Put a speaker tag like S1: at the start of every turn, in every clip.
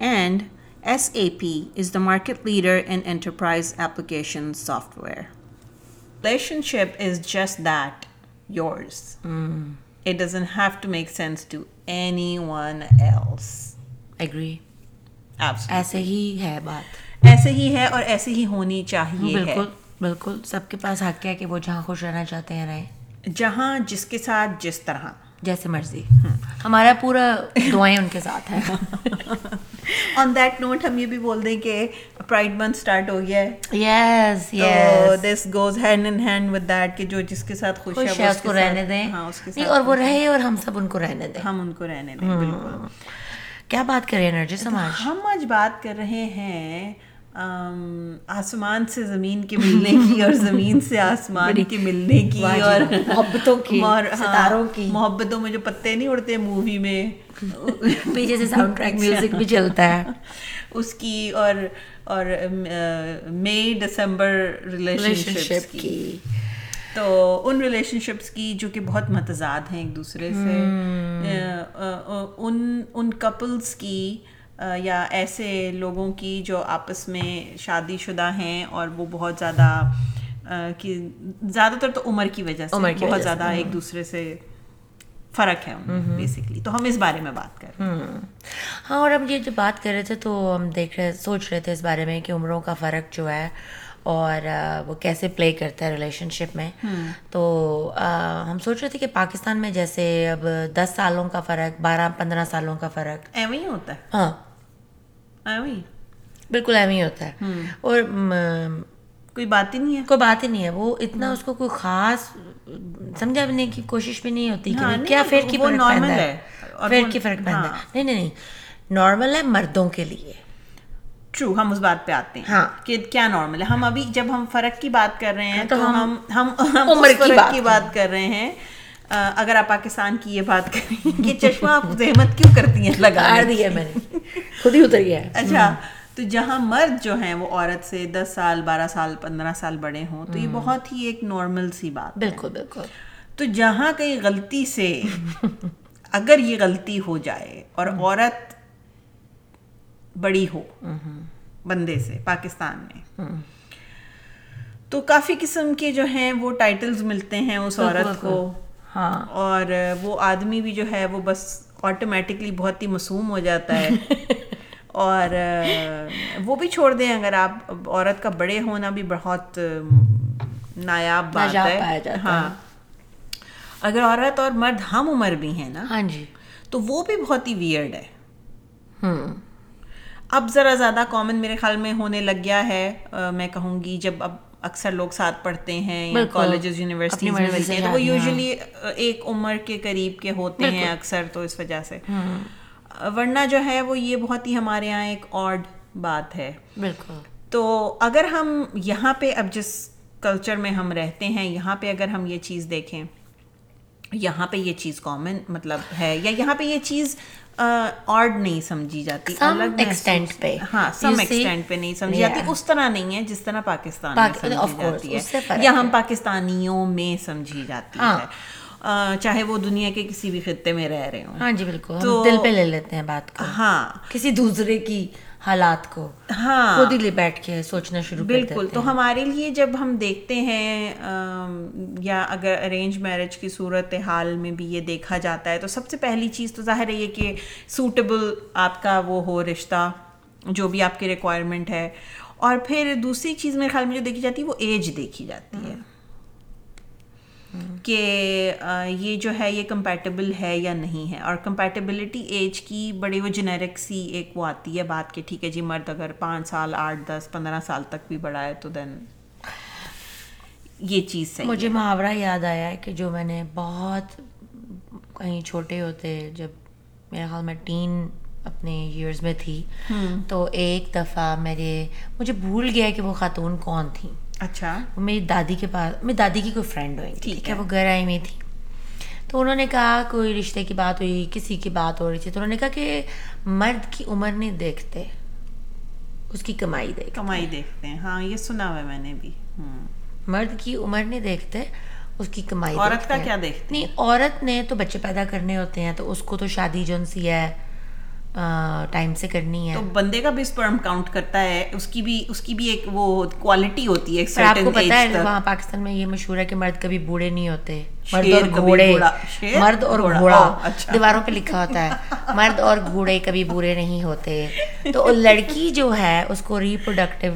S1: And SAP is the market leader in enterprise application software. Relationship is just that, yours. It doesn't have to make sense to anyone else.
S2: Agree
S1: Absolutely.
S2: ایسے ہی ہے بات
S1: ایسے ہی ہے اور ایسے ہی ہونی چاہیے
S2: بالکل بالکل سب کے پاس حق ہے کہ وہ جہاں خوش رہنا چاہتے ہیں رہیں
S1: جہاں جس کے ساتھ جس طرح
S2: جیسے مرضی۔ ہمارا پورا دعائیں ان کے ساتھ ہیں۔
S1: آن دیٹ نوٹ ہم یہ بھی بول دیں کہ پرائڈ منتھ اسٹارٹ ہو گیا ہے۔
S2: Yes yes
S1: this goes hand in hand with that کہ جو جس کے ساتھ خوش ہے
S2: اس کو رہنے دیں۔
S1: ہاں اس کے ساتھ
S2: اور وہ رہے اور ہم سب ان کو رہنے دیں۔
S1: ہم ان کو رہنے دیں بالکل۔
S2: کیا بات کریں نرجس ہم آج
S1: ہم آج بات کر رہے ہیں آسمان سے زمین کے ملنے کی اور زمین سے آسمان کے ملنے کی اور
S2: محبتوں کی ستاروں کی۔
S1: محبتوں میں جو پتے نہیں اڑتے مووی میں۔
S2: پیچھے سے ساؤنڈ ٹریک میوزک بھی چلتا ہے۔
S1: اس کی اور اور مئی دسمبر ریلیشن شپ کی۔ تو ان ریلیشن شپس کی جو کہ بہت متضاد ہیں ایک دوسرے سے۔ ان ان کپلس کی یا ایسے لوگوں کی جو آپس میں شادی شدہ ہیں اور وہ بہت زیادہ کہ زیادہ تر تو عمر کی وجہ سے بہت زیادہ ایک دوسرے سے فرق ہے بیسکلی تو ہم اس بارے میں بات کر رہے ہیں
S2: ہاں اور ہم یہ جو بات کر رہے تھے تو ہم دیکھ رہے سوچ رہے تھے اس بارے میں کہ عمروں کا فرق جو ہے اور وہ کیسے پلے کرتا ہے ریلیشن شپ میں تو ہم سوچ رہے تھے کہ پاکستان میں جیسے اب دس سالوں کا فرق بارہ پندرہ سالوں کا فرق۔
S1: ایویں ہی ہوتا ہے۔
S2: ہاں۔
S1: ایویں
S2: بالکل ایویں ہی ہوتا ہے۔ اور
S1: کوئی بات ہی نہیں ہے۔
S2: کوئی بات ہی نہیں ہے۔ وہ اتنا اس کو کوئی خاص سمجھانے کی کوشش بھی نہیں ہوتی کہ کیا پھر کی فرق پہنتا ہے۔ پھر کی فرق پہنتا ہے۔ نہیں نہیں نہیں۔ نارمل ہے مردوں کے لیے۔
S1: ٹرو ہم اس بات پہ آتے ہیں کہ کیا نارمل ہے۔ ہم ابھی جب ہم فرق کی بات کر رہے ہیں تو ہم ہم عمر فرق کی بات کر رہے ہیں۔ اگر آپ پاکستان کی یہ بات کریں کہ چشمہ آپ زحمت کیوں کرتی ہیں لگا
S2: دیا میں نے۔ خود ہی اتر گیا
S1: اچھا تو جہاں مرد جو ہیں وہ عورت سے دس سال بارہ سال پندرہ سال بڑے ہوں تو یہ بہت ہی ایک نارمل سی بات
S2: بالکل بالکل۔
S1: تو جہاں کہیں غلطی سے اگر یہ غلطی ہو جائے اور عورت بڑی ہو۔ بندے سے پاکستان میں۔ تو کافی قسم کے جو ہیں وہ ٹائٹلز ملتے ہیں اس عورت کو۔
S2: ہاں۔
S1: اور وہ آدمی بھی جو ہے وہ بس آٹومیٹکلی بہت ہی معصوم ہو جاتا ہے۔ اور وہ بھی چھوڑ دیں اگر آپ عورت کا بڑے ہونا بھی بہت نایاب بات ہے۔ ہاں۔ اگر عورت اور مرد ہم عمر بھی ہیں نا
S2: ہاں جی۔
S1: تو وہ بھی بہت ہی ویئرڈ ہے۔ اب ذرا زیادہ کامن میرے خیال میں ہونے لگ گیا ہے میں کہوں گی جب اب اکثر لوگ ساتھ پڑھتے ہیں یا کالجز یونیورسٹیز میں ملتے ہیں تو وہ یوزلی ایک عمر کے قریب کے ہوتے ہیں اکثر تو اس وجہ سے۔ ورنہ جو ہے وہ یہ بہت ہی ہمارے یہاں ایک آڈ بات ہے۔
S2: بالکل۔
S1: تو اگر ہم یہاں پہ اب جس کلچر میں ہم رہتے ہیں یہاں پہ اگر ہم یہ چیز دیکھیں یہاں پہ یہ چیز کامن مطلب ہے یا یہاں پہ یہ چیز آڈ نہیں سمجھی جاتی
S2: الگ ایکسٹینٹ پہ۔
S1: ہاں سم ایکسٹینٹ پہ نہیں سمجھی جاتی۔ اس طرح نہیں ہے جس طرح پاکستان میں سمجھی جاتی ہے۔ یا ہم پاکستانیوں میں سمجھی جاتی ہے۔ چاہے وہ دنیا کے کسی بھی خطے میں رہ رہے ہوں۔
S2: ہاں جی بالکل۔ تو دل پہ لے لیتے ہیں بات کو۔
S1: ہاں۔
S2: کسی دوسرے کی حالات کو
S1: ہاں۔
S2: خود ہی بیٹھ کے سوچنا شروع
S1: بالکل۔ تو ہمارے لیے جب ہم دیکھتے ہیں یا اگر ارینج میرج کی صورت حال میں بھی یہ دیکھا جاتا ہے تو سب سے پہلی چیز تو ظاہر ہے یہ کہ سوٹیبل آپ کا وہ ہو رشتہ جو بھی آپ کی ریکوائرمنٹ ہے۔ اور پھر دوسری چیز میرے خیال میں جو دیکھی جاتی ہے وہ ایج دیکھی جاتی ہے۔ کہ یہ جو ہے یہ کمپیٹیبل ہے یا نہیں ہے۔ اور کمپیٹیبلٹی ایج کی بڑی وہ جنیرک سی ایک وہ آتی ہے بات کہ ٹھیک ہے جی مرد اگر پانچ سال آٹھ دس پندرہ سال تک بھی بڑھا ہے تو دین یہ چیز صحیح
S2: مجھے محاورہ یاد آیا ہے کہ جو میں نے بہت کہیں چھوٹے ہوتے جب میرے خیال میں ٹین اپنے ایئرز میں تھی تو ایک دفعہ میرے مجھے بھول گیا کہ وہ خاتون کون تھیں۔
S1: اچھا۔
S2: وہ میری دادی کے پاس میری دادی کی کوئی فرینڈ ہوئی۔ ٹھیک ہے وہ گھر آئی ہوئی تھی۔ تو انہوں نے کہا کوئی رشتے کی بات ہوئی کسی کی بات ہو رہی تھی۔ تو انہوں نے کہا کہ مرد کی عمر نہیں دیکھتے اس کی کمائی دیکھتے۔
S1: کمائی دیکھتے ہیں۔ ہاں یہ سنا ہوا ہے میں نے بھی۔
S2: مرد کی عمر نہیں دیکھتے اس کی کمائی
S1: عورت کا کیا دیکھتے؟
S2: نہیں عورت نے تو بچے پیدا کرنے ہوتے ہیں تو اس کو تو شادی جون سی ہے۔ ٹائم سے کرنی ہے۔
S1: تو بندے کا بھی اسپرم کاؤنٹ کرتا ہے اس کی بھی اس کی بھی ایک وہ کوالٹی ہوتی ہے
S2: آپ کو پتا ہے وہاں پاکستان میں یہ مشہور ہے کہ مرد کبھی بوڑھے نہیں ہوتے۔ مرد اور گھوڑے۔ مرد اور گھوڑا۔ اچھا۔ دیواروں پہ لکھا ہوتا ہے مرد اور گھوڑے کبھی بورے نہیں ہوتے۔ تو لڑکی جو ہے اس کو ریپروڈکٹیو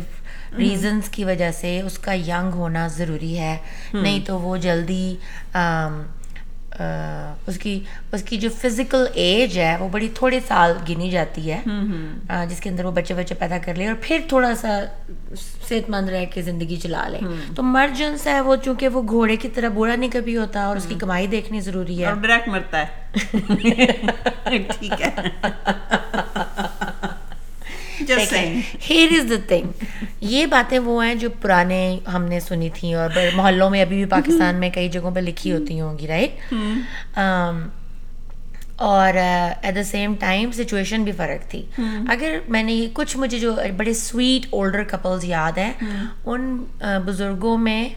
S2: ریزنس کی وجہ سے اس کا ینگ ہونا ضروری ہے۔ نہیں تو وہ جلدی اس کی اس کی جو فزیکل ایج ہے وہ بڑی تھوڑے سال گنی جاتی ہے۔ جس کے اندر وہ بچے بچے پیدا کر لے اور پھر تھوڑا سا صحت مند رہ کے زندگی چلا لے۔ تو مرجنس ہے وہ چونکہ وہ گھوڑے کی طرح بوڑھا نہیں کبھی ہوتا اور اس کی کمائی دیکھنی ضروری ہے۔
S1: ڈائریکٹ مرتا ہے۔ ٹھیک ہے۔
S2: ہیر از دا تھنگ یہ باتیں وہ ہیں جو پرانے ہم نے سنی تھیں اور محلوں میں ابھی بھی پاکستان میں کئی جگہوں پہ لکھی ہوتی ہوں گی رائٹ اور at the same time situation بھی فرق تھی۔ اگر میں نے یہ کچھ مجھے جو بڑے سویٹ اولڈر کپلز یاد ہیں ان بزرگوں میں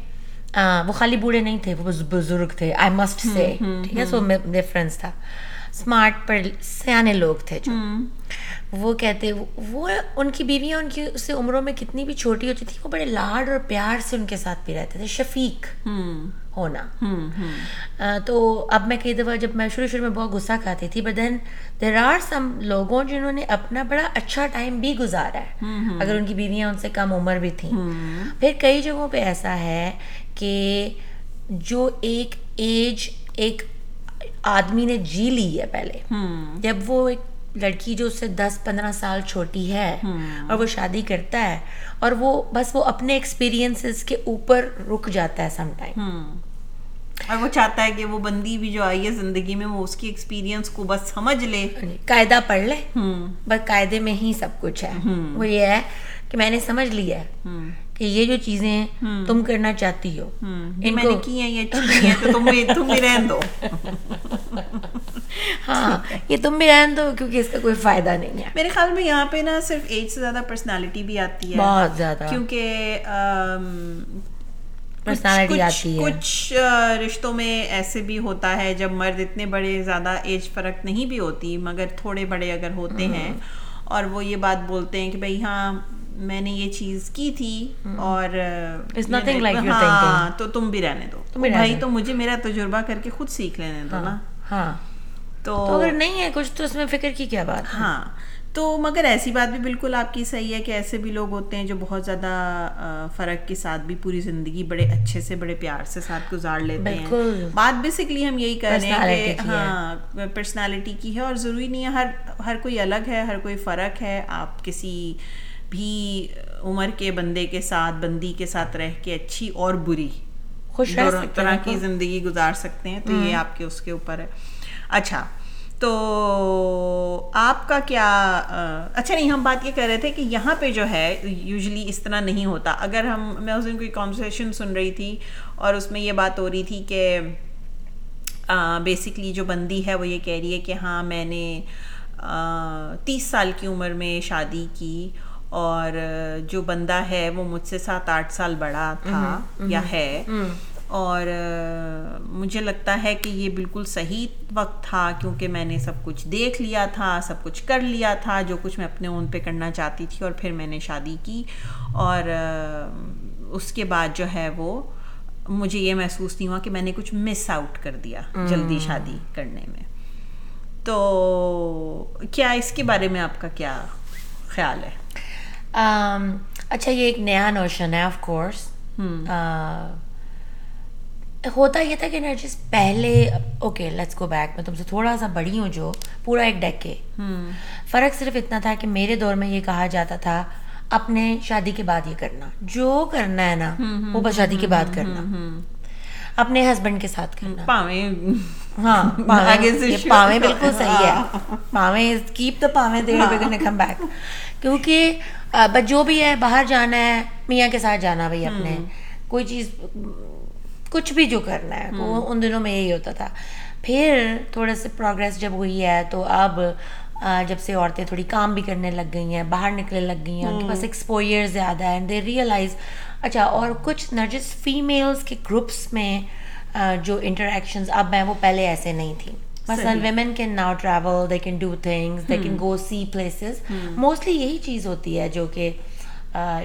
S2: وہ خالی بوڑھے نہیں تھے وہ بزرگ تھے آئی مسٹ سے ٹھیک ہے؟ سو ڈفرینس تھا۔ اسمارٹ پر سیانے لوگ تھے جو۔ وہ کہتے وہ ان کی بیویاں ان کی اس عمروں میں کتنی بھی چھوٹی ہوتی تھی وہ بڑے لاڈ اور پیار سے ان کے ساتھ بھی رہتے تھے شفیق ہونا۔ تو اب میں کئی دفعہ جب میں شروع شروع میں بہت غصہ کھاتی تھی but then there are some لوگوں جنہوں نے اپنا بڑا اچھا ٹائم بھی گزارا ہے۔ اگر ان کی بیویاں ان سے کم عمر بھی تھیں۔ پھر کئی جگہوں پہ ایسا ہے کہ جو ایک ایج ایک آدمی نے جی لی ہے پہلے۔ جب وہ ایک لڑکی جو اس سے دس پندرہ سال چھوٹی ہے اور وہ شادی کرتا ہے اور وہ بس وہ اپنے ایکسپیرینس کے اوپر رک جاتا ہے سم ٹائم
S1: اور وہ چاہتا ہے کہ وہ بندی بھی جو آئی ہے زندگی میں وہ اس کی ایکسپیرینس کو بس سمجھ لے۔
S2: قاعدہ پڑھ لے۔ بس قاعدے میں ہی سب کچھ ہے۔ وہ یہ ہے کہ میں نے سمجھ لیا ہے۔ کہ یہ جو چیزیں تم کرنا چاہتی ہو
S1: ان نے کی ہیں یہ اچھی ہیں تو تم تم بھی رہن دو۔
S2: ہاں یہ تم بھی رہن دو کیونکہ اس کا کوئی فائدہ نہیں ہے۔
S1: میرے خیال میں یہاں پہ نا صرف ایج سے زیادہ پرسنالٹی بھی آتی ہے۔
S2: بہت زیادہ۔
S1: کیونکہ
S2: پرسنالٹی آتی ہے۔
S1: کچھ رشتوں میں ایسے بھی ہوتا ہے جب مرد اتنے بڑے زیادہ ایج فرق نہیں بھی ہوتی مگر تھوڑے بڑے اگر ہوتے ہیں اور وہ یہ بات بولتے ہیں کہ بھائی ہاں میں نے یہ چیز کی تھی اور ہاں تو تم بھی رہنے دو. بھائی تو مجھے میرا تجربہ کر کے خود سیکھ لینے دو نا.
S2: ہاں. تو اگر نہیں ہے کچھ تو اس میں فکر کی کیا بات
S1: ہاں تو مگر ایسی بات بھی بالکل آپ کی صحیح ہے کہ ایسے بھی لوگ ہوتے ہیں جو بہت زیادہ فرق کے ساتھ بھی پوری زندگی بڑے اچھے سے بڑے پیار سے ساتھ گزار لیتے ہیں. بات بیسکلی ہم یہی کر رہے ہیں کہ ہاں پرسنالٹی کی ہے اور ضروری نہیں ہے ہر ہر کوئی الگ ہے ہر کوئی فرق ہے آپ کسی بھی عمر کے بندے کے ساتھ بندی کے ساتھ رہ کے اچھی اور بری خوش طرح کی زندگی گزار سکتے ہیں تو یہ آپ کے اس کے اوپر ہے۔ اچھا تو آپ کا کیا اچھا نہیں ہم بات یہ کر رہے تھے کہ یہاں پہ جو ہے یوزلی اس طرح نہیں ہوتا۔ اگر ہم میں اس دن کوئی کانورسیشن سن رہی تھی اور اس میں یہ بات ہو رہی تھی کہ بیسکلی جو بندی ہے وہ یہ کہہ رہی ہے کہ ہاں میں نے تیس سال کی عمر میں شادی کی اور جو بندہ ہے وہ مجھ سے سات آٹھ سال بڑا تھا یا ہے۔ اور مجھے لگتا ہے کہ یہ بالکل صحیح وقت تھا کیونکہ میں نے سب کچھ دیکھ لیا تھا سب کچھ کر لیا تھا جو کچھ میں اپنے اون پہ کرنا چاہتی تھی اور پھر میں نے شادی کی۔ اور اس کے بعد جو ہے وہ مجھے یہ محسوس نہیں ہوا کہ میں نے کچھ مس آؤٹ کر دیا جلدی شادی کرنے میں۔ تو کیا اس کے بارے میں آپ کا کیا خیال ہے؟
S2: اچھا یہ ایک نیا نوشن ہے آف کورس ہوتا یہ تھا کہ نرجس پہلے اوکے لیٹس گو بیک میں تم سے تھوڑا سا بڑی ہوں جو پورا ایک ڈیک کے فرق صرف اتنا تھا کہ میرے دور میں یہ کہا جاتا تھا اپنے شادی کے بعد یہ کرنا جو کرنا ہے نا وہ بس شادی کے بعد کرنا اپنے ہسبینڈ کے ساتھ کرنا۔
S1: پاویں۔
S2: ہاں پاویں۔ بالکل صحیح ہے۔ پاویں کیپ دا پاویں دیر وی گونا کم بیک کیونکہ بٹ جو بھی ہے باہر جانا ہے میاں کے ساتھ جانا بھائی اپنے۔ کوئی چیز کچھ بھی جو کرنا ہے وہ ان دنوں میں یہی ہوتا تھا۔ پھر تھوڑے سے پروگرس جب ہوئی ہے تو اب جب سے عورتیں تھوڑی کام بھی کرنے لگ گئی ہیں باہر نکلنے لگ گئی ہیں ان کے پاس ایکسپوئر زیادہ ہے دے ریئلائز اچھا اور کچھ نرجس فیمیلس کے گروپس میں جو انٹریکشنز اب ہیں وہ پہلے ایسے نہیں تھیں۔ مثلاً women can now travel they can do things they can go see places mostly یہی چیز ہوتی ہے جو کہ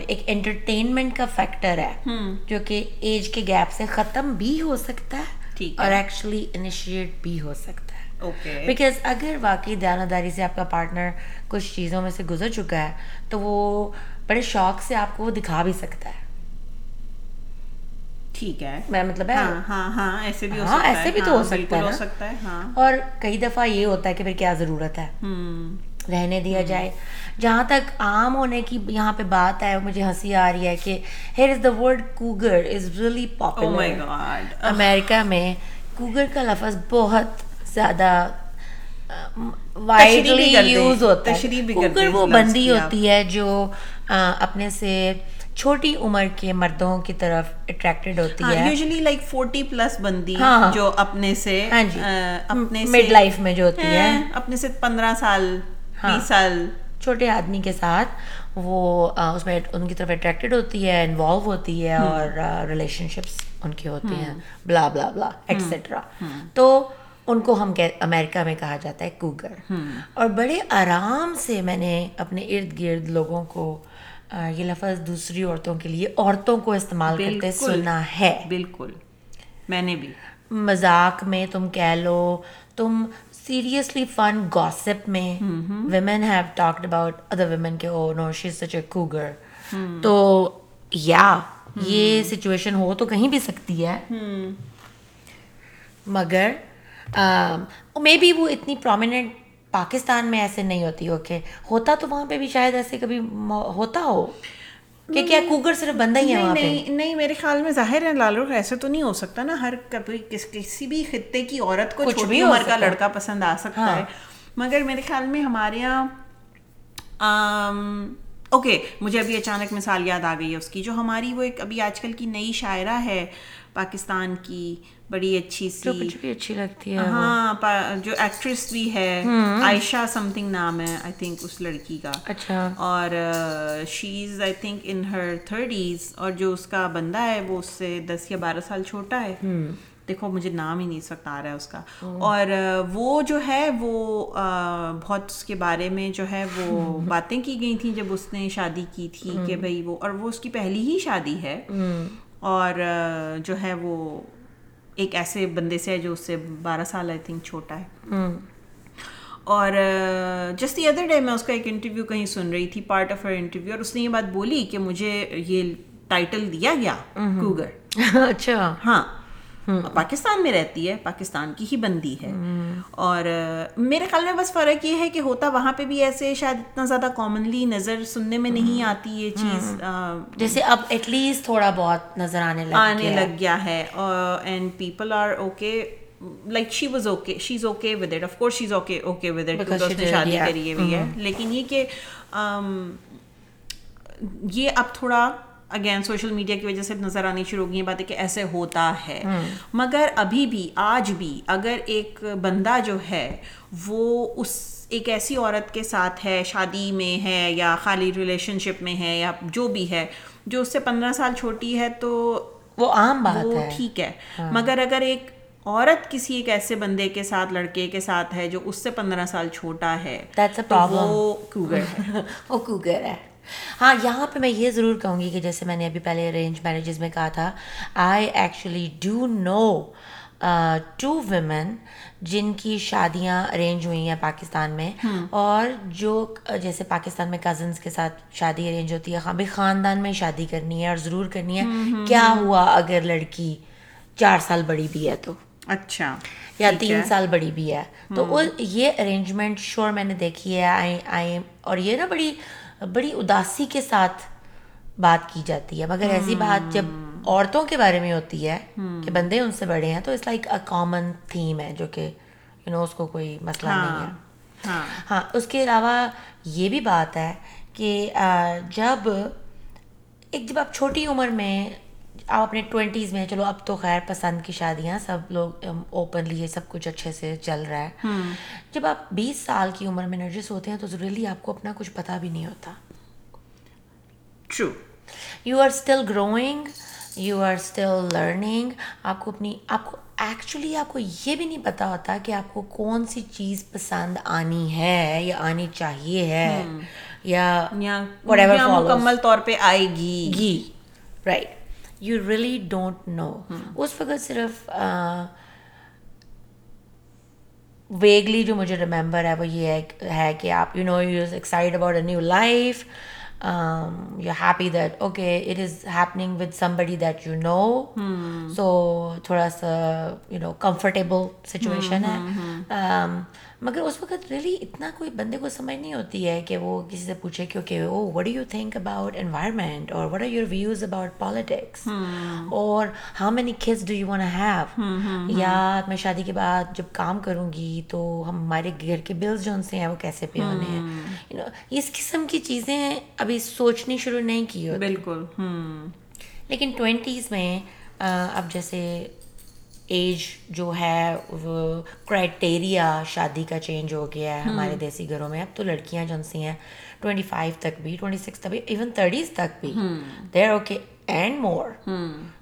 S2: ایک انٹرٹینمنٹ کا فیکٹر ہے۔ جو کہ ایج کے گیپ سے ختم بھی ہو سکتا ہے اور ایکچولی انیشیٹ بھی ہو سکتا ہے۔ بیکاز اگر واقعی دیانتداری سے آپ کا پارٹنر کچھ چیزوں میں سے گزر چکا ہے تو وہ بڑے شوق سے آپ کو وہ دکھا بھی سکتا ہے۔
S1: ٹھیک ہے۔
S2: میں مطلب ہے
S1: ہاں ہاں ہاں ایسے بھی ہو
S2: ہاں، ایسے بھی تو
S1: ہاں،
S2: ہو سکتا ہے اور کئی دفعہ یہ ہوتا ہے کہ پھر کیا ضرورت ہے؟ رہنے دیا جائے۔ جہاں تک عام ہونے کی یہاں پہ بات ہے مجھے ہنسی آ رہی ہے کہ here is the word cougar is really popular America میں کوگر کا لفظ بہت زیادہ وائڈلی یوز ہوتا ہے۔ کوگر وہ بندی۔ ہوتی ہے جو اپنے سے چھوٹی عمر کے مردوں کی طرف اٹریکٹڈ ہوتی ہے۔
S1: یوزلی لائک فورٹی پلس بندی
S2: ہاں، ہاں۔
S1: جو اپنے سے
S2: ہاں جی۔
S1: اپنے
S2: مڈ لائف میں جو ہوتی ہے۔
S1: اپنے سے پندرہ سال
S2: ہاں۔
S1: بیس سال۔
S2: چھوٹے آدمی کے ساتھ وہ اس میں ان کی طرف اٹریکٹڈ ہوتی ہے انوالو ہوتی ہے اور ریلیشن شپس ان کی ہوتی ہیں۔ بلا بلا بلا ایٹسٹرا تو ان کو ہم امریکہ میں کہا جاتا ہے کوگر اور بڑے آرام سے میں نے اپنے ارد گرد لوگوں کو یہ لفظ دوسری عورتوں کے لیے عورتوں کو استعمال کرتے۔ سنا ہے۔
S1: بالکل میں نے بھی۔
S2: مذاق میں تم کہہ لو تم سیریسلی فن گاسپ میں women have talked about other women کے او نو شی سچ اے کوگر تو یا یہ سچویشن ہو تو کہیں بھی سکتی ہے۔ مگر مے بی وہ اتنی پرومیننٹ پاکستان میں ایسے نہیں ہوتی اوکے ہوتا تو وہاں پہ بھی شاید ایسے کبھی ہوتا ہو کہ کیا کوگر صرف بندہ ہی ہے
S1: نہیں
S2: وہاں پہ
S1: نہیں میرے خیال میں ظاہر ہے لالو ایسے تو نہیں ہو سکتا نا ہر کبھی کس کسی بھی خطے کی عورت کو
S2: کچھ
S1: چھوٹی عمر کا۔ لڑکا پسند آ سکتا
S2: ہاں۔
S1: ہے مگر میرے خیال میں ہمارے یہاں اوکے مجھے ابھی اچانک مثال یاد آ گئی ہے اس کی جو ہماری وہ ایک ابھی آج کل کی نئی شاعرہ ہے پاکستان کی بڑی اچھی سی
S2: بھی اچھی لگتی ہے
S1: ہاں جو ایکٹریس بھی ہے عائشہ سم تھنگ نام ہے آئی تھنک اس لڑکی کا۔
S2: اچھا۔
S1: اور شی از I think in Hare thirties اور جو اس کا بندہ ہے وہ اس سے دس یا بارہ سال چھوٹا ہے۔ دیکھو مجھے نام ہی نہیں وقت آ رہا ہے اس کا۔ اور وہ جو ہے وہ بہت اس کے بارے میں جو ہے وہ باتیں کی گئی تھیں جب اس نے شادی کی تھی کہ بھائی وہ اور وہ اس کی پہلی ہی شادی ہے۔ اور جو ہے وہ ایک ایسے بندے سے ہے جو اس سے بارہ سال آئی تھنک چھوٹا ہے۔ اور جسٹ دی ادر ڈے میں اس کا ایک انٹرویو کہیں سن رہی تھی پارٹ آف ہر انٹرویو اور اس نے یہ بات بولی کہ مجھے یہ ٹائٹل دیا گیا کوگر
S2: اچھا۔
S1: ہاں۔ پاکستان میں رہتی ہے پاکستان کی ہی بندی ہے۔ اور میرے خیال میں بس فرق یہ ہے کہ ہوتا وہاں پہ بھی ایسے شاید اتنا زیادہ کامنلی نظر سننے میں نہیں آتی یہ چیز۔
S2: جیسے اب ایٹ لیسٹ تھوڑا بہت نظر آنے لگ
S1: آنے لگ گیا ہے۔ And people are okay like she was okay she is okay with it of course she is okay okay with it اس نے شادی. کری ہوئی ہے لیکن یہ کہ یہ اب تھوڑا اگین سوشل میڈیا کی وجہ سے نظر آنی شروع ہو گئی بات ہے کہ ایسے ہوتا ہے۔ مگر ابھی بھی آج بھی اگر ایک بندہ جو ہے وہ اس ایک ایسی عورت کے ساتھ ہے شادی میں ہے یا خالی ریلیشن شپ میں ہے یا جو بھی ہے جو اس سے پندرہ سال چھوٹی ہے تو
S2: وہ عام بات
S1: وہ
S2: ہے۔
S1: ٹھیک ہے۔ مگر اگر ایک عورت کسی ایک ایسے بندے کے ساتھ لڑکے کے ساتھ ہے جو اس سے پندرہ سال چھوٹا ہے
S2: That's a
S1: تو
S2: problem.
S1: وہ کوگر ہے۔
S2: وہ کوگر ہے۔ ہاں یہاں پہ میں یہ ضرور کہوں گی کہ جیسے میں نے ابھی پہلے ارینج میریجز میں کہا تھا I actually do know two women جن کی شادیاں ارینج ہوئی ہیں پاکستان میں اور جو جیسے پاکستان میں کزنس کے ساتھ شادی ارینج ہوتی ہے بھی خاندان میں شادی کرنی ہے اور ضرور کرنی ہے۔ کیا ہوا اگر لڑکی چار سال بڑی بھی ہے تو؟
S1: اچھا
S2: یا تین سال بڑی بھی ہے۔ تو یہ ارینجمنٹ شور میں نے دیکھی ہے اور یہ نا بڑی بڑی اداسی کے ساتھ بات کی جاتی ہے۔ مگر ایسی بات جب عورتوں کے بارے میں ہوتی ہے کہ بندے ان سے بڑے ہیں تو it's like a common theme ہے جو کہ یو نو اس کو کوئی مسئلہ نہیں ہے۔ ہاں اس کے علاوہ یہ بھی بات ہے کہ جب ایک جب آپ چھوٹی عمر میں آپ اپنے ٹوینٹیز میں چلو اب تو خیر پسند کی شادیاں سب لوگ اوپنلی یہ سب کچھ اچھے سے چل رہا ہے۔ جب آپ بیس سال کی عمر میں نرجس ہوتے ہیں تو ضروری آپ کو اپنا کچھ پتا بھی نہیں ہوتا۔
S1: True
S2: you are still growing you are still learning آپ کو اپنی آپ کو ایکچولی آپ کو یہ بھی نہیں پتا ہوتا کہ آپ کو کون سی چیز پسند آنی ہے یا آنی چاہیے ہے یا
S1: مکمل طور پہ آئے گی۔
S2: گی right you really don't know اس وقت صرف ویگلی جو مجھے ریمبر ہے وہ یہ ہے کہ آپ you know you excited about a new life you happy that okay it is happening with somebody that you know so تھوڑا سا یو نو کمفرٹیبل سچویشن ہے مگر اس وقت ریلی اتنا کوئی بندے کو سمجھ نہیں ہوتی ہے کہ وہ کسی سے پوچھے کہ okay oh what you think about environment اور what are your views about politics اور how many kids do you want have یا میں شادی کے بعد جب کام کروں گی تو ہمارے گھر کے بلز جو ان سے ہیں وہ کیسے پے ہونے ہیں؟ اس قسم کی چیزیں ابھی سوچنی شروع نہیں کی
S1: ہوتی۔ بالکل
S2: لیکن ٹوینٹیز میں اب جیسے ایج جو ہے کرائٹیریا شادی کا چینج ہو گیا ہے ہمارے دیسی گھروں میں. اب تو لڑکیاں جو سی ہیں ٹوئنٹی فائیو تک بھی ٹوئنٹی سکس تک بھی ایون تھرٹیز تک بھی. دیر اوکے اینڈ مور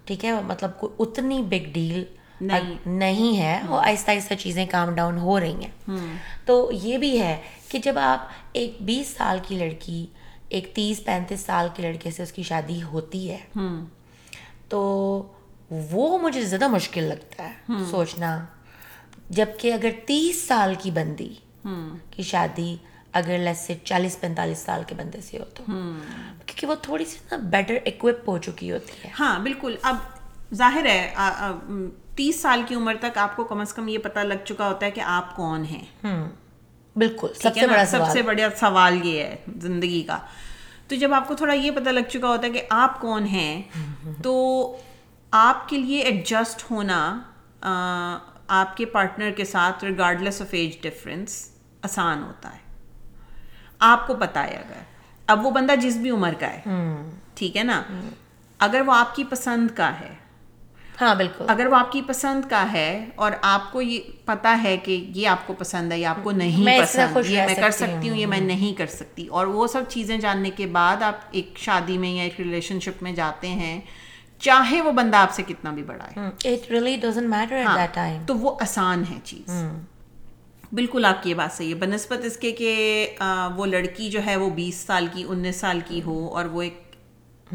S2: ٹھیک ہے؟ مطلب کوئی اتنی بگ ڈیل نہیں. ہے وہ آہستہ آہستہ چیزیں کام ڈاؤن ہو رہی ہیں. تو یہ بھی ہے کہ جب آپ ایک بیس سال کی لڑکی ایک تیس پینتیس سال کے لڑکے سے اس کی شادی ہوتی ہے تو وہ مجھے زیادہ مشکل لگتا ہے سوچنا۔ جبکہ اگر تیس سال کی بندی کی شادی اگر لیس سے چالیس پینتالیس سال کے بندے سے ہو تو۔ کیونکہ وہ تھوڑی سی نا بیٹر اکوپ ہو چکی ہوتی ہے۔
S1: ہاں بالکل۔ اب ظاہر ہے تیس سال کی عمر تک آپ کو کم از کم یہ پتا لگ چکا ہوتا ہے کہ آپ کون ہیں۔
S2: بالکل۔
S1: سب سے بڑا سب سے بڑا سوال یہ ہے زندگی کا۔ تو جب آپ کو تھوڑا یہ پتا لگ چکا ہوتا ہے کہ آپ کون ہیں تو آپ کے لیے ایڈجسٹ ہونا آپ کے پارٹنر کے ساتھ ریگارڈلیس آف ایج ڈفرینس آسان ہوتا ہے۔ آپ کو پتا ہے اگر۔ اب وہ بندہ جس بھی عمر کا ہے ٹھیک ہے نا؟ اگر وہ آپ کی پسند کا ہے۔
S2: ہاں بالکل۔
S1: اگر وہ آپ کی پسند کا ہے اور آپ کو یہ پتا ہے کہ یہ آپ کو پسند ہے یا آپ کو نہیں پسند یہ میں کر سکتی ہوں یہ میں نہیں کر سکتی۔ اور وہ سب چیزیں جاننے کے بعد آپ ایک شادی میں یا ایک ریلیشن شپ میں جاتے ہیں۔ چاہے وہ بندہ آپ سے کتنا بھی بڑا
S2: ہے۔
S1: تو وہ آسان ہے چیز۔ بالکل آپ کی یہ بات صحیح ہے۔ بنسبت اس کے کہ وہ لڑکی جو ہے وہ بیس سال کی انیس سال کی ہو اور وہ ایک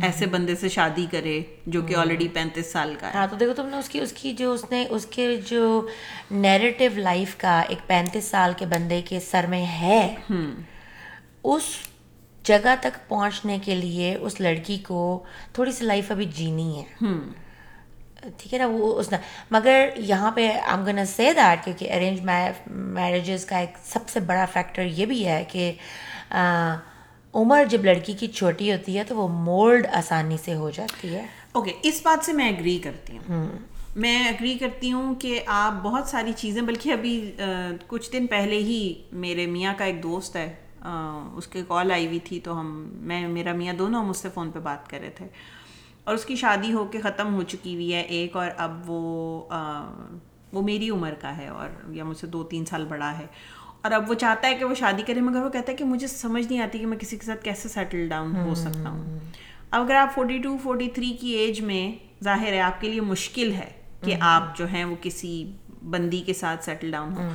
S1: ایسے بندے سے شادی کرے جو کہ آلریڈی پینتیس سال کا ہے۔
S2: ہاں تو دیکھو تم نے اس کی اس کی جو اس نے اس کے جو نیریٹو لائف کا ایک پینتیس سال کے بندے کے سر میں ہے اس جگہ تک پہنچنے کے لیے اس لڑکی کو تھوڑی سی لائف ابھی جینی ہے۔ ٹھیک ہے نا؟ وہ اس نے مگر یہاں پہ آم گن سے دیٹ کیونکہ ارینج میرجز کا ایک سب سے بڑا فیکٹر یہ بھی ہے کہ عمر جب لڑکی کی چھوٹی ہوتی ہے تو وہ مولڈ آسانی سے ہو جاتی ہے۔
S1: اوکے اس بات سے میں اگری کرتی ہوں۔ میں اگری کرتی ہوں کہ آپ بہت ساری چیزیں بلکہ ابھی کچھ دن پہلے ہی میرے میاں کا ایک دوست ہے۔ اس کے کال آئی ہوئی تھی تو ہم میں میرا میاں دونوں ہم اس سے فون پہ بات کر رہے تھے۔ اور اس کی شادی ہو کے ختم ہو چکی ہوئی ہے ایک اور اب وہ وہ میری عمر کا ہے اور یا مجھ سے دو تین سال بڑا ہے۔ اور اب وہ چاہتا ہے کہ وہ شادی کرے مگر وہ کہتا ہے کہ مجھے سمجھ نہیں آتی کہ میں کسی کے ساتھ کیسے سیٹل ڈاؤن ہو سکتا ہوں۔ اب اگر آپ فورٹی ٹو فورٹی تھری کی ایج میں ظاہر ہے آپ کے لیے مشکل ہے کہ آپ جو ہیں وہ کسی بندی کے ساتھ سیٹل ڈاؤن ہو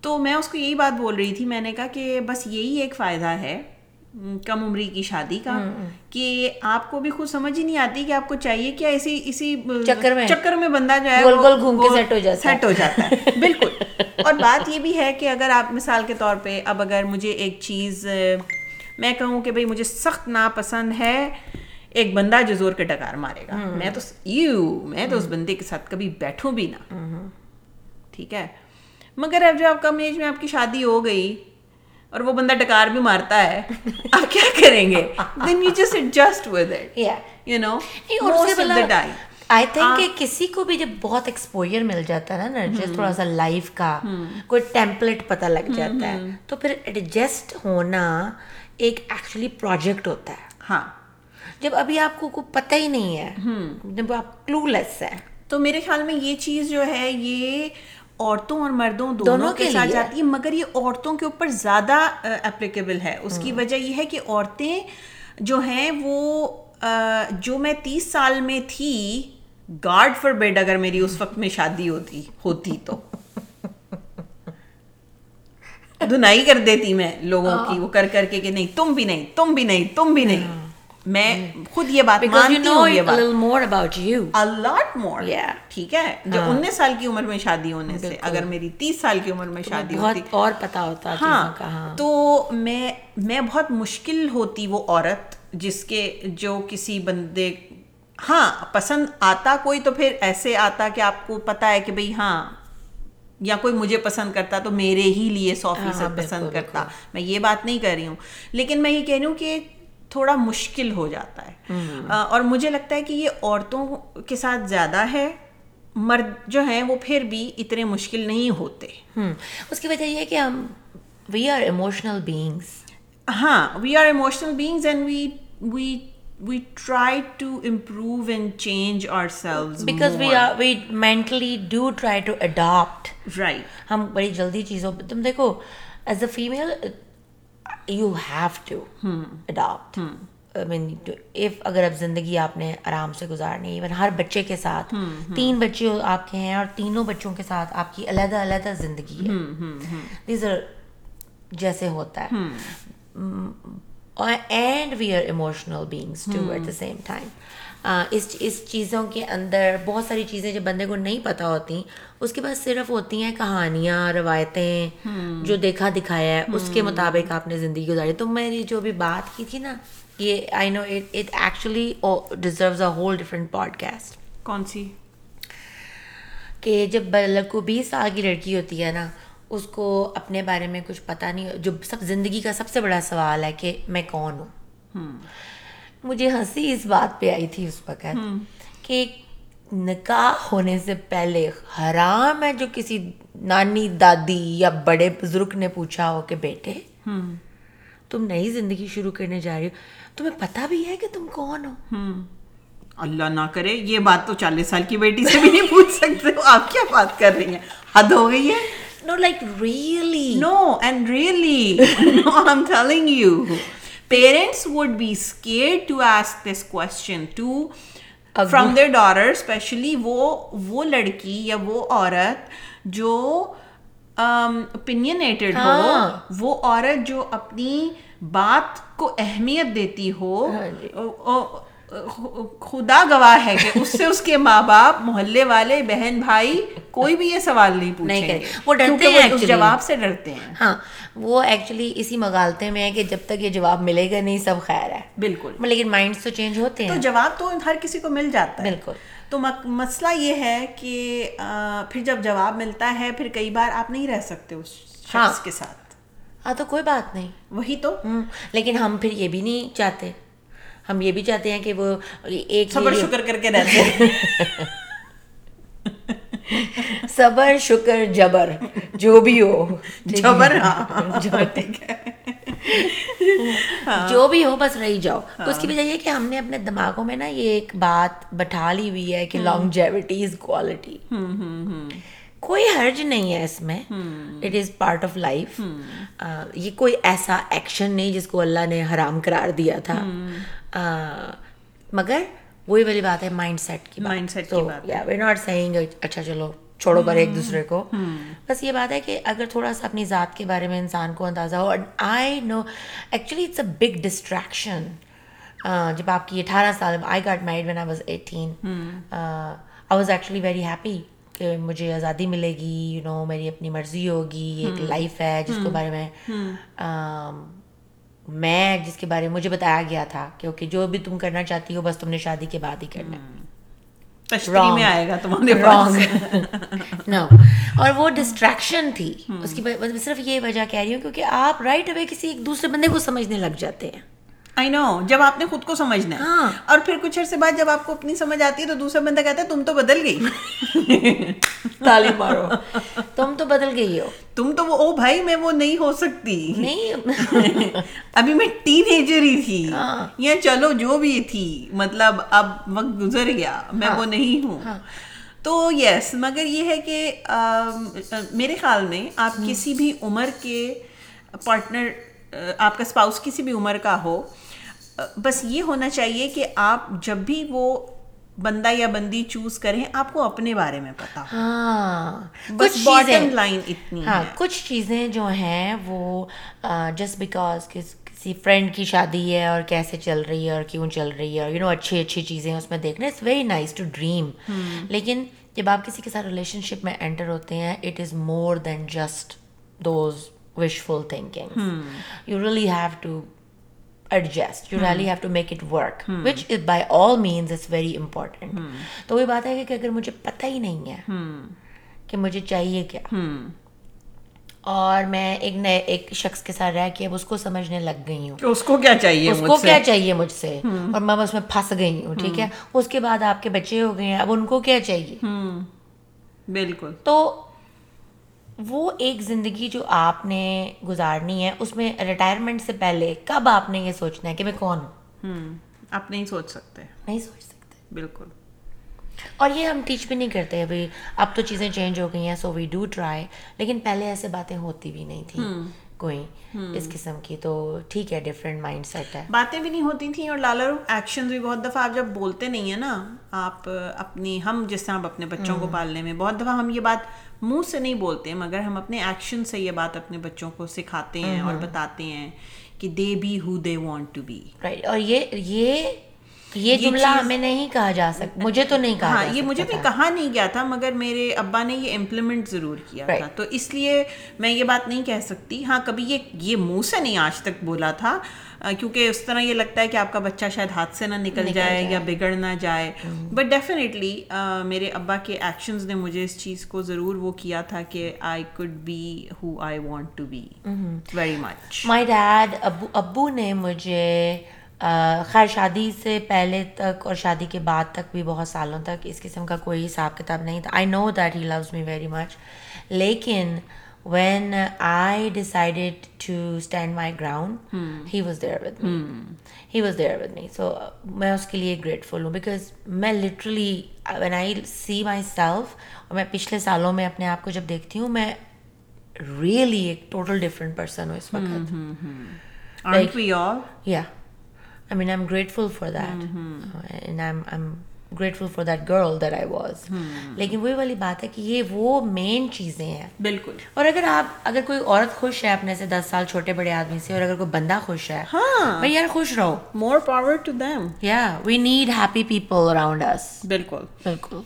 S1: تو میں اس کو یہی بات بول رہی تھی میں نے کہا کہ بس یہی ایک فائدہ ہے کم عمری کی شادی کا کہ آپ کو بھی خود سمجھ ہی نہیں آتی کہ آپ کو چاہیے کیا اسی اسی چکر میں۔ چکر میں بندہ جو ہے سیٹ ہو جاتا ہے۔ بالکل۔ اور بات یہ بھی ہے کہ اگر آپ مثال کے طور پہ اب اگر مجھے ایک چیز میں کہوں کہ بھائی مجھے سخت ناپسند ہے ایک بندہ جو زور کے ڈکار مارے گا۔ میں تو یو میں تو اس بندے کے ساتھ کبھی بیٹھوں بھی نہ۔ ٹھیک ہے؟ مگر اب جب آپ کم ایج میں آپ کی شادی ہو گئی اور وہ بندہ ڈکار بھی مارتا ہے آپ کیا کریں گے؟ Then you just adjust with it you know
S2: I think کہ کسی کو بھی جب بہت ایکسپوئر مل جاتا ہے نا نرجس تھوڑا سا لائف کا کوئی ٹیمپلیٹ پتہ لگ جاتا ہے تو پھر ایڈجسٹ ہونا ایک ایکچولی پروجیکٹ ہوتا ہے۔
S1: ہاں۔
S2: جب ابھی آپ کو کوئی پتہ ہی نہیں ہے جب آپ کلو لیس ہے
S1: تو میرے خیال میں یہ چیز جو ہے یہ عورتوں اور مردوں دونوں کے ساتھ جاتی ہے مگر یہ عورتوں کے اوپر زیادہ اپلیکیبل ہے۔ اس کی وجہ یہ ہے کہ عورتیں جو ہیں وہ جو میں تیس سال میں تھی گارڈ فار بیڈ اگر میری اس وقت میں شادی ہوتی ہوتی تو۔ دنائی کر دیتی میں لوگوں کی وہ کر کر کے کہ نہیں تم بھی نہیں تم بھی نہیں تم بھی نہیں۔ میں خود یہ بات مانتی ہوں یہ بات۔ لاٹ مور ٹھیک ہے؟ جو انیس سال کی عمر میں شادی ہونے سے اگر میری تیس سال کی عمر میں شادی ہوتی۔
S2: اور پتا ہوتا
S1: ہاں تو میں میں بہت مشکل ہوتی وہ عورت جس کے جو کسی بندے ہاں پسند آتا کوئی تو پھر ایسے آتا کہ آپ کو پتا ہے کہ بھائی ہاں یا کوئی مجھے پسند کرتا تو میرے ہی لیے سو فیصد پسند کرتا۔ میں یہ بات نہیں کر رہی ہوں۔ لیکن میں یہ کہہ رہی ہوں کہ تھوڑا مشکل ہو جاتا ہے۔ اور مجھے لگتا ہے کہ یہ عورتوں کے ساتھ زیادہ ہے مرد جو ہیں وہ پھر بھی اتنے مشکل نہیں ہوتے۔
S2: اس کی وجہ یہ کہ ہم وی آر ایموشنل بینگس
S1: ہاں we are emotional beings and we we we try to improve and change ourselves
S2: because we are we mentally do try to adapt
S1: right
S2: ہم بڑی جلدی چیزوں تم دیکھو as a female you have to adapt man if اگر اب زندگی آپ نے آرام سے گزارنی ایون ہر بچے کے ساتھ تین بچے آپ کے ہیں اور تینوں بچوں کے ساتھ آپ کی علیحدہ علیحدہ زندگی ہے. دیز آر جیسے ہوتا ہے. And we are emotional beings to at the same time اس اس چیزوں کے اندر بہت ساری چیزیں جب بندے کو نہیں پتہ ہوتی اس کے بعد صرف ہوتی ہیں کہانیاں روایتیں جو دیکھا دکھایا ہے اس کے مطابق آپ نے زندگی گزاری۔ تو میں نے جو بھی بات کی تھی نا یہ I know it actually deserves a whole different podcast
S1: کون سی؟
S2: کہ جب لڑکو بیس سال کی لڑکی ہوتی ہے نا اس کو اپنے بارے میں کچھ پتہ نہیں جو سب زندگی کا سب سے بڑا سوال ہے کہ میں کون ہوں؟ مجھے ہنسی اس بات پہ آئی تھی اس وقت کہ نکاح ہونے سے پہلے حرام ہے جو کسی نانی دادی یا بڑے بزرگ نے پوچھا ہو کہ بیٹے تم نئی زندگی شروع کرنے جا رہی ہو تمہیں پتا بھی ہے کہ تم کون ہو؟
S1: اللہ نہ کرے یہ بات تو چالیس سال کی بیٹی سے بھی نہیں پوچھ سکتے ہو آپ کیا بات کر رہی ہیں؟ حد ہو گئی ہے۔
S2: No like really
S1: no and really no I am telling you parents would be scared to ask this question to from their daughter especially وہ وہ لڑکی یا وہ عورت جو اوپینٹیڈ ہو وہ عورت جو اپنی بات کو اہمیت دیتی ہو خدا گواہ ہے کہ اس سے اس کے ماں باپ محلے والے بہن بھائی کوئی بھی یہ سوال نہیں پوچھیں گے۔
S2: وہ ڈرتے ہیں
S1: جواب سے ڈرتے ہیں۔
S2: ہاں وہ ایکچولی اسی مغالتے میں ہے کہ جب تک یہ جواب ملے گا نہیں سب خیر ہے۔
S1: بالکل۔
S2: لیکن مائنڈ تو چینج ہوتے ہیں۔
S1: تو جواب تو ہر کسی کو مل جاتا
S2: ہے۔ بالکل۔
S1: تو مسئلہ یہ ہے کہ پھر جب جواب ملتا ہے پھر کئی بار آپ نہیں رہ سکتے اس شخص کے ساتھ۔
S2: ہاں تو کوئی بات نہیں۔
S1: وہی تو۔
S2: لیکن ہم پھر یہ بھی نہیں چاہتے۔ ہم یہ بھی چاہتے ہیں کہ وہ ایک
S1: صبر شکر کر کے رہتے ہیں۔
S2: صبر شکر جبر جو بھی ہو۔
S1: جبر ہاں۔ ٹھیک ہے۔
S2: جو بھی ہو بس رہی جاؤ۔ تو اس کی وجہ یہ کہ ہم نے اپنے دماغوں میں نا یہ ایک بات بٹھا لی ہوئی ہے کہ لانگجیوٹی از کوالٹی کوئی حرج نہیں ہے اس میں۔ It is part of life یہ کوئی ایسا ایکشن نہیں جس کو اللہ نے حرام قرار دیا تھا۔ مگر وہی والی بات ہے مائنڈ سیٹ کی
S1: مائنڈ سیٹ کی بات
S2: یا وی ناٹ سیئنگ اچھا چلو چھوڑو پر ایک دوسرے کو۔ بس یہ بات ہے کہ اگر تھوڑا سا اپنی ذات کے بارے میں انسان کو اندازہ ہو I know actually it's a big distraction جب آپ کی اٹھارہ سال I got married when I was eighteen I was actually very happy کہ مجھے آزادی ملے گی یو نو میری اپنی مرضی ہوگی ایک لائف ہے جس کے بارے میں۔ میں جس کے بارے میں مجھے بتایا گیا تھا کہ اوکے جو بھی تم کرنا چاہتی ہو بس تم نے شادی کے بعد ہی کرنا
S1: میں آئے گا
S2: نو اور وہ ڈسٹریکشن تھی۔ اس کی صرف یہ وجہ کہہ رہی ہوں کیونکہ آپ رائٹ اوے کسی ایک دوسرے بندے کو سمجھنے لگ جاتے ہیں۔
S1: آئی نو جب آپ نے خود کو سمجھنا ہے۔
S2: ہاں۔
S1: اور پھر کچھ عرصے بعد جب آپ کو اپنی سمجھ آتی ہے تو دوسرا بندہ کہتا ہے تم تو بدل گئی۔
S2: تالی مارو۔ تم تو بدل گئی ہو۔
S1: تم تو وہ او بھائی میں وہ نہیں ہو سکتی۔
S2: نہیں۔
S1: ابھی میں ٹین ایجر ہی تھی۔
S2: ہاں۔
S1: یا چلو جو بھی تھی۔ مطلب اب وقت گزر گیا میں
S2: ہاں۔
S1: وہ نہیں ہوں۔ تو یس مگر یہ ہے کہ میرے خیال میں آپ کسی بھی عمر کے پارٹنر آپ کا اسپاؤس کسی بھی عمر کا ہو بس یہ ہونا چاہیے کہ آپ جب بھی وہ بندہ یا بندی چوز کریں آپ کو اپنے بارے میں پتا
S2: ہاں
S1: بس باٹم لائن اتنی
S2: ہاں کچھ چیزیں جو ہیں وہ جسٹ بیکاز کسی فرینڈ کی شادی ہے اور کیسے چل رہی ہے اور کیوں چل رہی ہے اور یو نو اچھی اچھی چیزیں اس میں دیکھنا it's very nice to dream لیکن جب آپ کسی کے ساتھ ریلیشن شپ میں انٹر ہوتے ہیں it is more than just those wishful thinking you really have to adjust you really have to make it work which is by all means it's very important تو وہی بات ہے کہ اگر مجھے پتہ ہی نہیں ہے کہ مجھے چاہیے کیا. اور میں ایک نئے ایک شخص کے ساتھ رہ کے اب اس کو سمجھنے لگ گئی ہوں.
S1: اس کو کیا چاہیے
S2: اس کو کیا چاہیے مجھ سے؟ اور میں اس میں پھنس گئی ہوں ٹھیک ہے؟ اس کے بعد آپ کے بچے ہو گئے ہیں اب ان کو کیا چاہیے؟
S1: بالکل.
S2: تو وہ ایک زندگی جو آپ نے گزارنی ہے اس میں ریٹائرمنٹ سے پہلے کب آپ نے یہ سوچنا ہے کہ میں کون ہوں؟
S1: آپ نہیں سوچ سکتے۔
S2: نہیں سوچ سکتے۔
S1: بالکل۔
S2: اور یہ ہم ٹیچ بھی نہیں کرتے ابھی۔ اب تو چیزیں چینج ہو گئی ہیں سو وی ڈو ٹرائی لیکن پہلے ایسے باتیں ہوتی بھی نہیں تھیں کوئی اس قسم کی۔ تو ٹھیک ہے ڈفرینٹ مائنڈ سیٹ ہے۔
S1: باتیں بھی نہیں ہوتی تھیں اور لالا ایکشن بھی بہت دفعہ آپ جب بولتے نہیں ہیں نا آپ اپنی ہم جس طرح اپنے بچوں کو پالنے میں بہت دفعہ ہم یہ بات منہ سے نہیں بولتے مگر ہم اپنے ایکشن سے یہ بات اپنے بچوں کو سکھاتے ہیں اور بتاتے ہیں کہ they be who they want to be
S2: right اور یہ یہ یہ جملہ ہمیں نہیں کہا جا سکتا مجھے تو نہیں کہا
S1: ہاں یہ مجھے بھی کہا نہیں گیا تھا مگر میرے ابا نے یہ امپلیمنٹ ضرور کیا تھا۔ تو اس لیے میں یہ بات نہیں کہہ سکتی۔ ہاں کبھی یہ یہ منہ سے نہیں آج تک بولا تھا کیونکہ اس طرح یہ لگتا ہے کہ آپ کا بچہ شاید ہاتھ سے نہ نکل جائے یا بگڑ نہ جائے۔ بٹ ڈیفینیٹلی میرے ابا کے ایکشنز نے مجھے اس چیز کو ضرور وہ کیا تھا کہ I could be who I want to be very much
S2: my dad ابو ابو نے مجھے خیر شادی سے پہلے تک اور شادی کے بعد تک بھی بہت سالوں تک اس قسم کا کوئی حساب کتاب نہیں تھا۔ I know that he loves me very much لیکن when I decided to stand my ground he was there with me he was there with me so میں اس کے لیے گریٹفل ہوں بیکاز میں literally when I see myself اور میں پچھلے سالوں میں اپنے آپ کو جب دیکھتی ہوں میں ریئلی ایک ٹوٹل ڈفرینٹ پرسن ہوں اس وقت. یا I mean, I'm grateful for that. And I'm, I'm grateful for that girl that I was. لیکن وہی والی بات ہے کہ یہ وہ مین چیزیں ہیں
S1: بالکل
S2: اور اگر آپ اگر کوئی عورت خوش ہے اپنے سے دس سال چھوٹے بڑے آدمی سے اور اگر کوئی بندہ خوش ہے بھائی یار خوش رہو۔
S1: مور پاور ٹو دیم
S2: یا we need happy people around us
S1: بالکل
S2: بالکل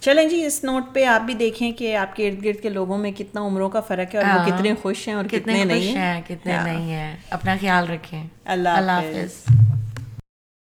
S1: چلیں جی اس نوٹ پہ آپ بھی دیکھیں کہ آپ کے ارد گرد کے لوگوں میں کتنا عمروں کا فرق ہے اور وہ کتنے خوش ہیں اور کتنے نہیں۔
S2: ہیں کتنے نہیں ہیں۔ اپنا خیال رکھیں۔
S1: اللہ
S2: اللہ حافظ۔